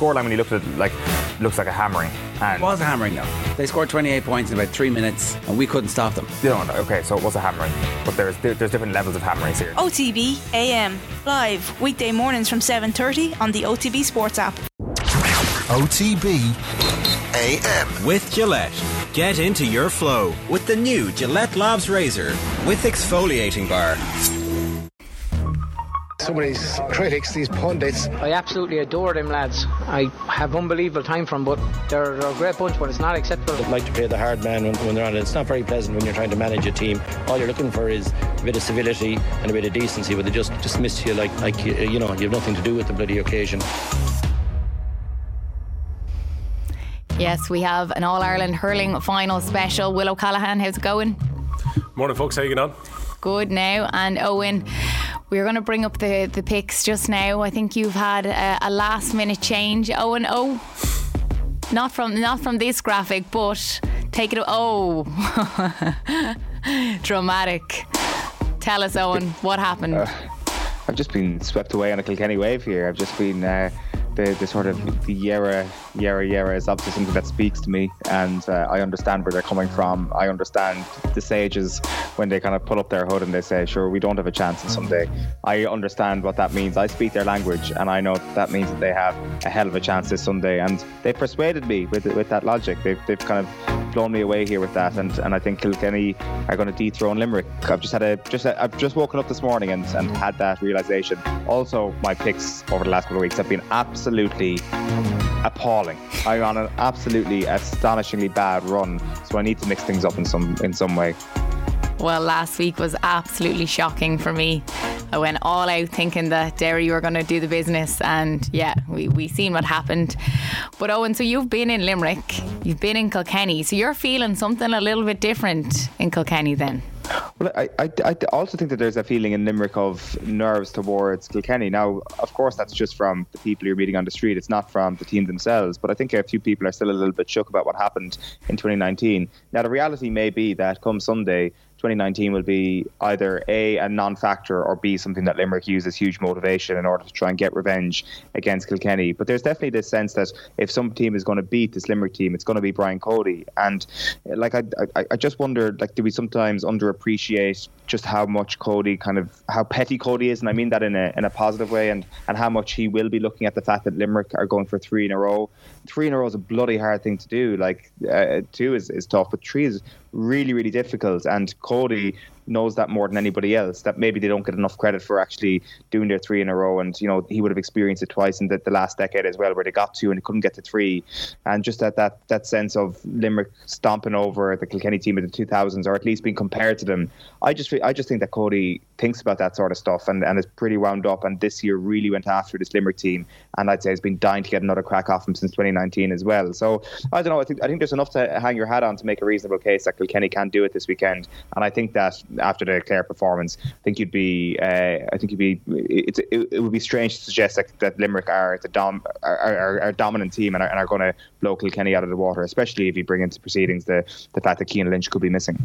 scoreline when you looked at it, like looks like a hammering. And It was a hammering though. They scored 28 points in about three minutes, and we couldn't stop them. you know, okay, so it was a hammering, but there's there, there's different levels of hammerings here. OTB AM live weekday mornings from 7:30 on the OTB Sports app. OTB AM. With Gillette. Get into your flow with the new Gillette Labs Razor with exfoliating bar. Some of these critics, these pundits, I absolutely adore them lads. I have unbelievable time from, them, but they're, they're a great bunch, but it's not acceptable. like to play the hard man when, when they're on it. It's not very pleasant when you're trying to manage a team. All you're looking for is a bit of civility and a bit of decency, but they just dismiss you like, like you, you know, you have nothing to do with the bloody occasion. Yes, we have an All Ireland hurling final special. Will O'Callaghan, how's it going? Morning, folks. How you getting on? Good now. And Eoin, we're going to bring up the, the picks just now. I think you've had a, a last minute change. Eoin, oh, not from not from this graphic, but take it. Oh, dramatic. Tell us, Eoin, what happened? I've just been swept away on a Kilkenny wave here. I've just been uh, the, the sort of the Yera, Yera, Yera is obviously something that speaks to me, and uh, I understand where they're coming from. I understand the sages when they kind of pull up their hood and they say, "Sure, we don't have a chance on Sunday." I understand what that means. I speak their language, and I know that, that means that they have a hell of a chance this Sunday, and they persuaded me with with that logic. They've, they've kind of blown me away here with that, and, and I think Kilkenny are going to dethrone Limerick. I've just had a just I've just woken up this morning and, and had that realization. Also, my picks over the last couple of weeks have been absolutely appalling. I'm on an absolutely astonishingly bad run, so I need to mix things up in some in some way. Well, last week was absolutely shocking for me. I went all out thinking that Derry were going to do the business, and yeah, we we seen what happened. But Eoin, so you've been in Limerick, you've been in Kilkenny, so you're feeling something a little bit different in Kilkenny then. Well, I, I, I also think that there's a feeling in Limerick of nerves towards Kilkenny. Now, of course, that's just from the people you're meeting on the street. It's not from the team themselves. But I think a few people are still a little bit shook about what happened in 2019. Now, the reality may be that come Sunday, 2019 will be either A, a non factor, or B, something that Limerick uses huge motivation in order to try and get revenge against Kilkenny. But there's definitely this sense that if some team is going to beat this Limerick team, it's going to be Brian Cody. And like, I, I, I just wonder, like, do we sometimes underappreciate just how much Cody kind of, how petty Cody is? And I mean that in a, in a positive way, and, and how much he will be looking at the fact that Limerick are going for three in a row. Three in a row is a bloody hard thing to do. Like, uh, two is, is tough, but three is really, really difficult. And Cody knows that more than anybody else. That maybe they don't get enough credit for actually doing their three in a row. And you know he would have experienced it twice in the, the last decade as well, where they got two and they couldn't get to three. And just that that that sense of Limerick stomping over the Kilkenny team of the 2000s, or at least being compared to them. I just I just think that Cody thinks about that sort of stuff and, and is pretty wound up. And this year really went after this Limerick team, and I'd say has been dying to get another crack off him since 2019 as well. So I don't know. I think I think there's enough to hang your hat on to make a reasonable case that Kilkenny can't do it this weekend. And I think that after the Clare performance, I think you'd be uh, I think you'd be it's it, it, would be strange to suggest that, that Limerick are the dom are, are, are dominant team and are, are going to blow Kilkenny out of the water, especially if you bring into proceedings the the fact that Cian Lynch could be missing.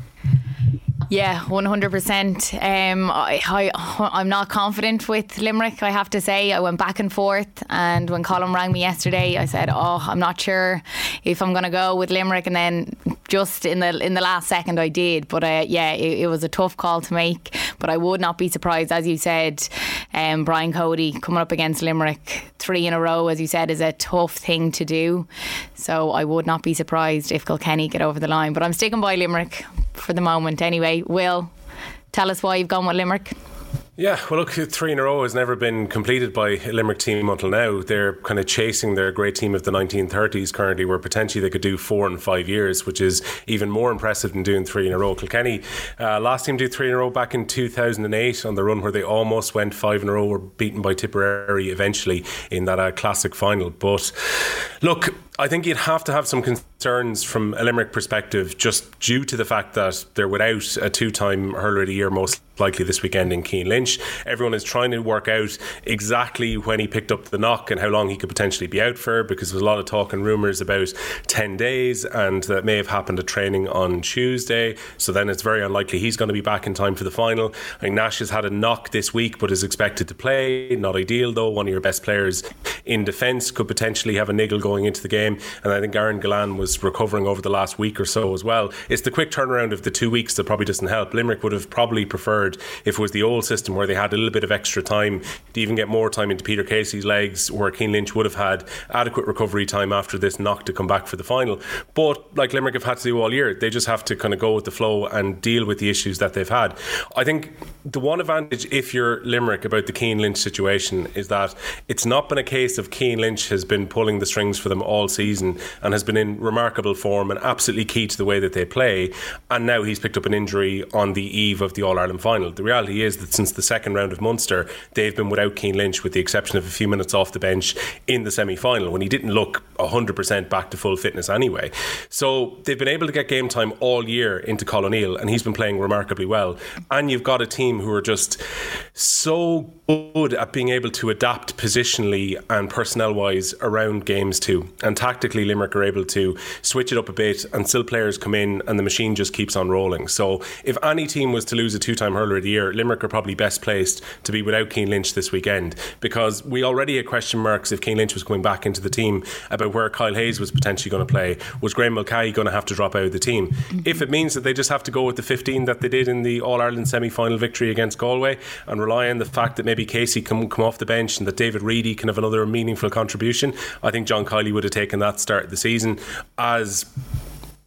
Yeah, one hundred percent. Um, I, I, I'm not confident with Limerick. I have to say, I went back and forth, and when Colin rang me yesterday, I said, "Oh, I'm not sure if I'm going to go with Limerick." And then just in the in the last second, I did. But uh, yeah, it, it was a tough call to make. But I would not be surprised, as you said, um, Brian Cody coming up against Limerick three in a row, as you said, is a tough thing to do. So I would not be surprised if Kilkenny get over the line. But I'm sticking by Limerick for the moment anyway. Will, tell us why you've gone with Limerick. Yeah, well, look, three in a row has never been completed by a Limerick team until now. They're kind of chasing their great team of the 1930s currently, where potentially they could do four in five years, which is even more impressive than doing three in a row. Kilkenny, uh, last team do three in a row back in 2008 on the run where they almost went five in a row, were beaten by Tipperary eventually in that uh, classic final. But look, I think you'd have to have some concerns from a Limerick perspective, just due to the fact that they're without a two-time hurler of the year, most likely this weekend in Cian Lynch. Everyone is trying to work out exactly when he picked up the knock and how long he could potentially be out for because there's a lot of talk and rumours about 10 days and that may have happened at training on Tuesday. So then it's very unlikely he's going to be back in time for the final. I think Nash has had a knock this week but is expected to play. Not ideal though. One of your best players in defence could potentially have a niggle going into the game. And I think Aaron Gillane was recovering over the last week or so as well. It's the quick turnaround of the two weeks that probably doesn't help. Limerick would have probably preferred if it was the old system where they had a little bit of extra time to even get more time into Peter Casey's legs, where Cian Lynch would have had adequate recovery time after this knock to come back for the final. But like Limerick have had to do all year, they just have to kind of go with the flow and deal with the issues that they've had. I think the one advantage, if you're Limerick, about the Cian Lynch situation is that it's not been a case of Cian Lynch has been pulling the strings for them all season and has been in remarkable form and absolutely key to the way that they play. And now he's picked up an injury on the eve of the All Ireland final. The reality is that since the second round of Munster, they've been without Cian Lynch, with the exception of a few minutes off the bench in the semi final when he didn't look 100% back to full fitness anyway. So they've been able to get game time all year into Colin O'Neill, and he's been playing remarkably well. And you've got a team who are just so good at being able to adapt positionally and personnel wise around games too. And tactically, Limerick are able to switch it up a bit, and still players come in, and the machine just keeps on rolling. So if any team was to lose a two time hurler of the year, Limerick are probably best placed to be without Cian Lynch this weekend because we already had question marks if Cian Lynch was coming back into the team about where Kyle Hayes was potentially going to play. Was Graeme Mulcahy going to have to drop out of the team? Mm-hmm. If it means that they just have to go with the 15 that they did in the All Ireland semi final victory against Galway and rely on the fact that maybe Casey can come off the bench and that David Reidy can have another meaningful contribution, I think John Kiely would have taken that start the season as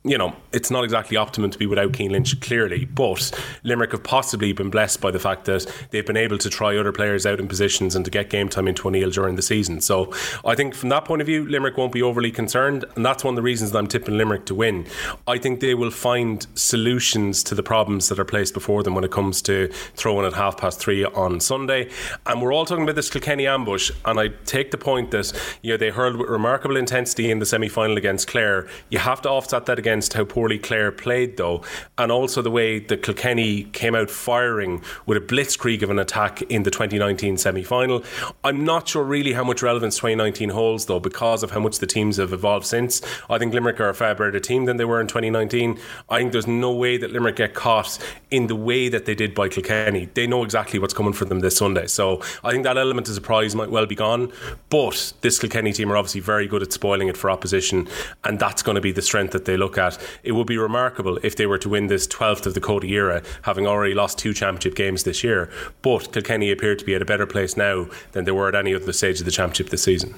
you know, it's not exactly optimum to be without Cian Lynch, clearly, but Limerick have possibly been blessed by the fact that they've been able to try other players out in positions and to get game time into O'Neill during the season. So I think from that point of view, Limerick won't be overly concerned, and that's one of the reasons that I'm tipping Limerick to win. I think they will find solutions to the problems that are placed before them when it comes to throwing at half past three on Sunday. And we're all talking about this Kilkenny ambush, and I take the point that you know they hurled with remarkable intensity in the semi final against Clare. You have to offset that again against how poorly Clare played, though, and also the way that Kilkenny came out firing with a blitzkrieg of an attack in the 2019 semi final. I'm not sure really how much relevance 2019 holds, though, because of how much the teams have evolved since. I think Limerick are a far better team than they were in 2019. I think there's no way that Limerick get caught in the way that they did by Kilkenny. They know exactly what's coming for them this Sunday. So I think that element of surprise might well be gone. But this Kilkenny team are obviously very good at spoiling it for opposition, and that's going to be the strength that they look at. It would be remarkable if they were to win this 12th of the Cody era, having already lost two championship games this year. But Kilkenny appear to be at a better place now than they were at any other stage of the championship this season.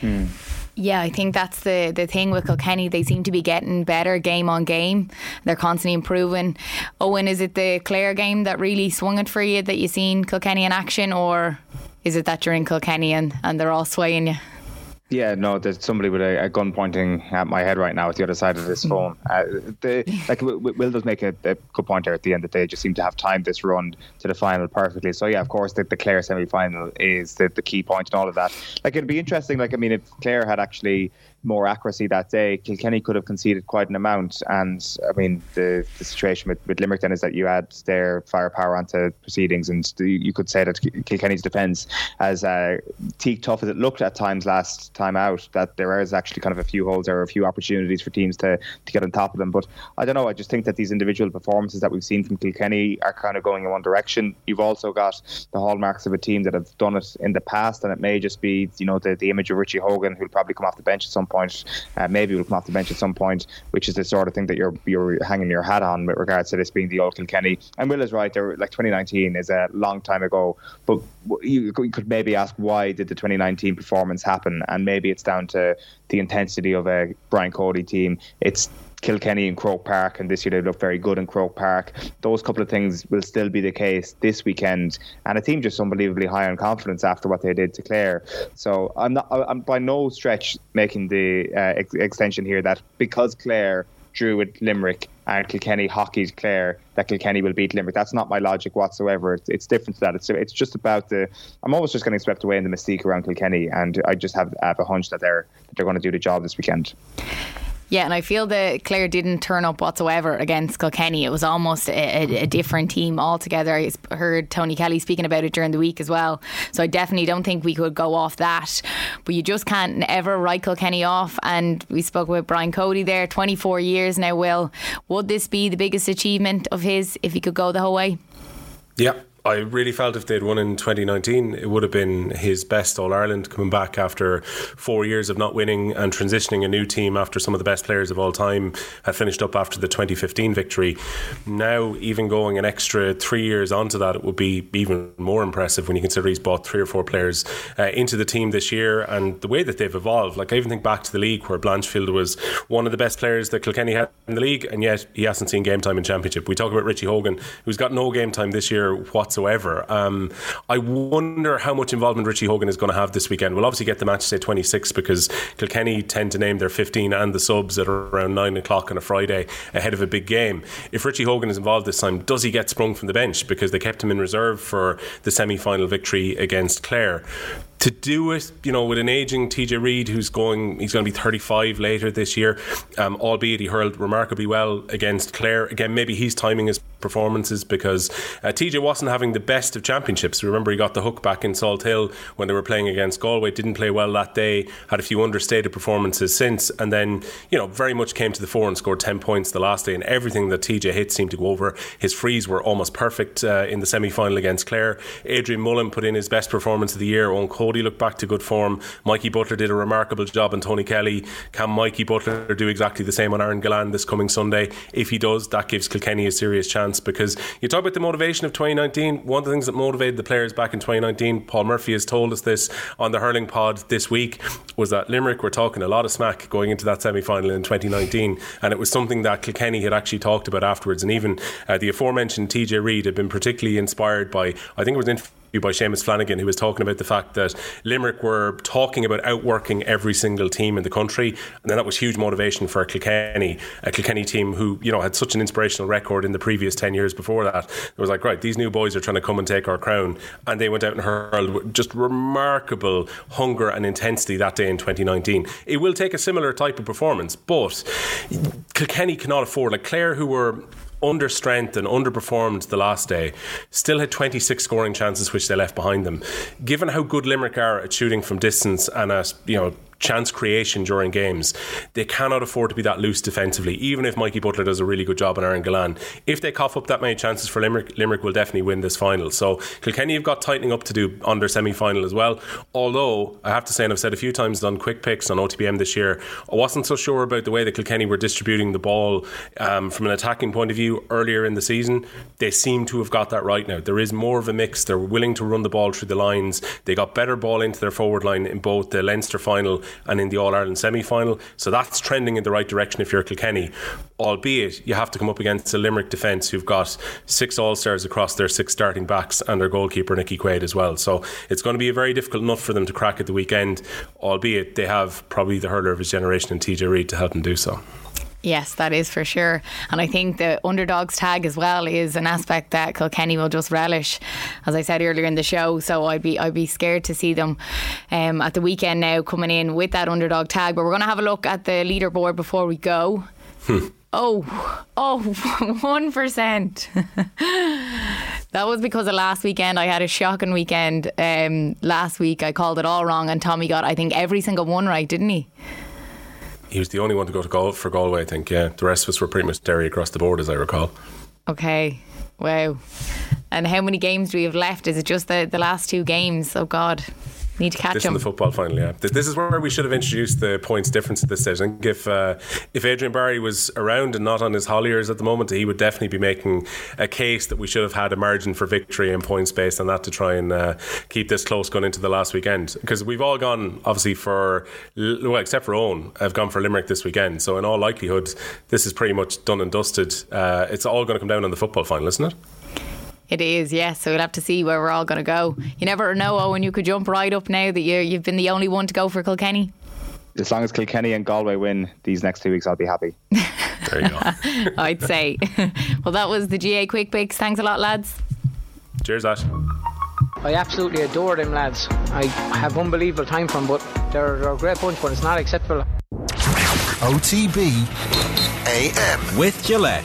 Hmm. Yeah, I think that's the the thing with Kilkenny. They seem to be getting better game on game. They're constantly improving. Eoin, is it the Clare game that really swung it for you that you've seen Kilkenny in action, or is it that you're in Kilkenny and, and they're all swaying you? Yeah, no, there's somebody with a, a, gun pointing at my head right now at the other side of this hmm. phone. Uh, the, like Will does make a, a, good point there at the end that they just seem to have timed this run to the final perfectly. So yeah, of course, the, the Clare semi-final is the, the key point and all of that. Like it'd be interesting. Like I mean, if Clare had actually more accuracy that day, Kilkenny could have conceded quite an amount. And I mean, the, the situation with, with Limerick then is that you add their firepower onto proceedings, and you could say that Kilkenny's defence, as uh, teak tough as it looked at times last time out, that there is actually kind of a few holes or a few opportunities for teams to, to get on top of them. But I don't know, I just think that these individual performances that we've seen from Kilkenny are kind of going in one direction. You've also got the hallmarks of a team that have done it in the past, and it may just be, you know, the, the image of Richie Hogan, who'll probably come off the bench at some point. Uh, maybe will come off the bench at some point, which is the sort of thing that you're you're hanging your hat on with regards to this being the old Kilkenny. And Will is right. There, like 2019 is a long time ago, but you, you could maybe ask why did the 2019 performance happen, and maybe it's down to the intensity of a Brian Cody team. It's Kilkenny and Croke Park, and this year they look very good in Croke Park. Those couple of things will still be the case this weekend, and a team just unbelievably high on confidence after what they did to Clare. So I'm not, I'm by no stretch making the uh, ex- extension here that because Clare drew with Limerick and Kilkenny hockeyed Clare that Kilkenny will beat Limerick. That's not my logic whatsoever. It's, it's different to that. It's it's just about the. I'm always just getting swept away in the mystique around Kilkenny, and I just have, have a hunch that they're that they're going to do the job this weekend. Yeah, and I feel that Clare didn't turn up whatsoever against Kilkenny. It was almost a, a, a, different team altogether. I heard Tony Kelly speaking about it during the week as well. So I definitely don't think we could go off that. But you just can't ever write Kilkenny off. And we spoke with Brian Cody there, 24 years now, Will. Would this be the biggest achievement of his if he could go the whole way? Yeah, I really felt if they'd won in 2019, it would have been his best All Ireland coming back after four years of not winning and transitioning a new team after some of the best players of all time had finished up after the 2015 victory. Now, even going an extra three years onto that, it would be even more impressive when you consider he's brought three or four players uh, into the team this year and the way that they've evolved. Like, I even think back to the league where Blanchfield was one of the best players that Kilkenny had in the league, and yet he hasn't seen game time in Championship. We talk about Richie Hogan, who's got no game time this year. What whatsoever. Um, I wonder how much involvement Richie Hogan is going to have this weekend. We'll obviously get the match say 26 because Kilkenny tend to name their 15 and the subs at around 9 o'clock on a Friday ahead of a big game. If Richie Hogan is involved this time, does he get sprung from the bench because they kept him in reserve for the semi final victory against Clare? to do it, you know, with an aging TJ Reid who's going, he's going to be 35 later this year, um, albeit he hurled remarkably well against Clare. Again, maybe he's timing his performances because uh, TJ wasn't having the best of championships. Remember, he got the hook back in Salthill when they were playing against Galway, didn't play well that day, had a few understated performances since, and then, you know, very much came to the fore and scored 10 points the last day, and everything that TJ hit seemed to go over. His frees were almost perfect uh, in the semi final against Clare. Adrian Mullen put in his best performance of the year. Eoin Cody looked back to good form. Mikey Butler did a remarkable job, and Tony Kelly. Can Mikey Butler do exactly the same on Aaron Gillane this coming Sunday? If he does, that gives Kilkenny a serious chance because you talk about the motivation of 2019. One of the things that motivated the players back in 2019, Paul Murphy has told us this on the hurling pod this week, was that Limerick were talking a lot of smack going into that semi final in 2019, and it was something that Kilkenny had actually talked about afterwards. And even uh, the aforementioned TJ Reid had been particularly inspired by, I think it was in by Seamus Flanagan, who was talking about the fact that Limerick were talking about outworking every single team in the country, and then that was huge motivation for Kilkenny, a Kilkenny team who you know had such an inspirational record in the previous ten years before that. It was like, right, these new boys are trying to come and take our crown, and they went out and hurled just remarkable hunger and intensity that day in 2019. It will take a similar type of performance, but Kilkenny cannot afford like Clare, who were under strength and underperformed the last day, still had 26 scoring chances which they left behind them. Given how good Limerick are at shooting from distance and at, you know, chance creation during games. They cannot afford to be that loose defensively, even if Mikey Butler does a really good job on Aaron Gillane. If they cough up that many chances for Limerick, Limerick will definitely win this final. So Kilkenny have got tightening up to do on their semi final as well. Although, I have to say, and I've said a few times on quick picks on OTB AM this year, I wasn't so sure about the way that Kilkenny were distributing the ball um, from an attacking point of view earlier in the season. They seem to have got that right now. There is more of a mix. They're willing to run the ball through the lines. They got better ball into their forward line in both the Leinster final and in the All Ireland semi final. So that's trending in the right direction if you're Kilkenny. Albeit, you have to come up against a Limerick defence who've got six All Stars across their six starting backs and their goalkeeper, Nickie Quaid, as well. So it's going to be a very difficult nut for them to crack at the weekend, albeit they have probably the hurler of his generation in TJ Reid to help them do so. Yes, that is for sure. And I think the underdogs tag as well is an aspect that Kilkenny will just relish, as I said earlier in the show. So I'd be I'd be scared to see them um, at the weekend now coming in with that underdog tag. But we're going to have a look at the leaderboard before we go. Hmm. Oh, oh, 1%. that was because of last weekend. I had a shocking weekend um, last week. I called it all wrong, and Tommy got, I think, every single one right, didn't he? He was the only one to go to goal for Galway. I think. Yeah, the rest of us were pretty much Derry across the board, as I recall. Okay. Wow. And how many games do we have left? Is it just the, the last two games? Oh God. Need to catch this him. in the football final, yeah. This is where we should have introduced the points difference at this stage. I think if uh, if Adrian Barry was around and not on his Holliers at the moment, he would definitely be making a case that we should have had a margin for victory in points based on that to try and uh, keep this close going into the last weekend. Because we've all gone, obviously, for well, except for Eoin, have gone for Limerick this weekend. So in all likelihood, this is pretty much done and dusted. Uh, it's all going to come down on the football final, isn't it? It is, yes. So we'll have to see where we're all going to go. You never know, Eoin. You could jump right up now that you you've been the only one to go for Kilkenny. As long as Kilkenny and Galway win these next two weeks, I'll be happy. there you go. I'd say. well, that was the GA Quick Picks. Thanks a lot, lads. Cheers, Ash. I absolutely adore them lads. I have unbelievable time from, but they're, they're a great bunch, but it's not acceptable. OTB AM. With Gillette.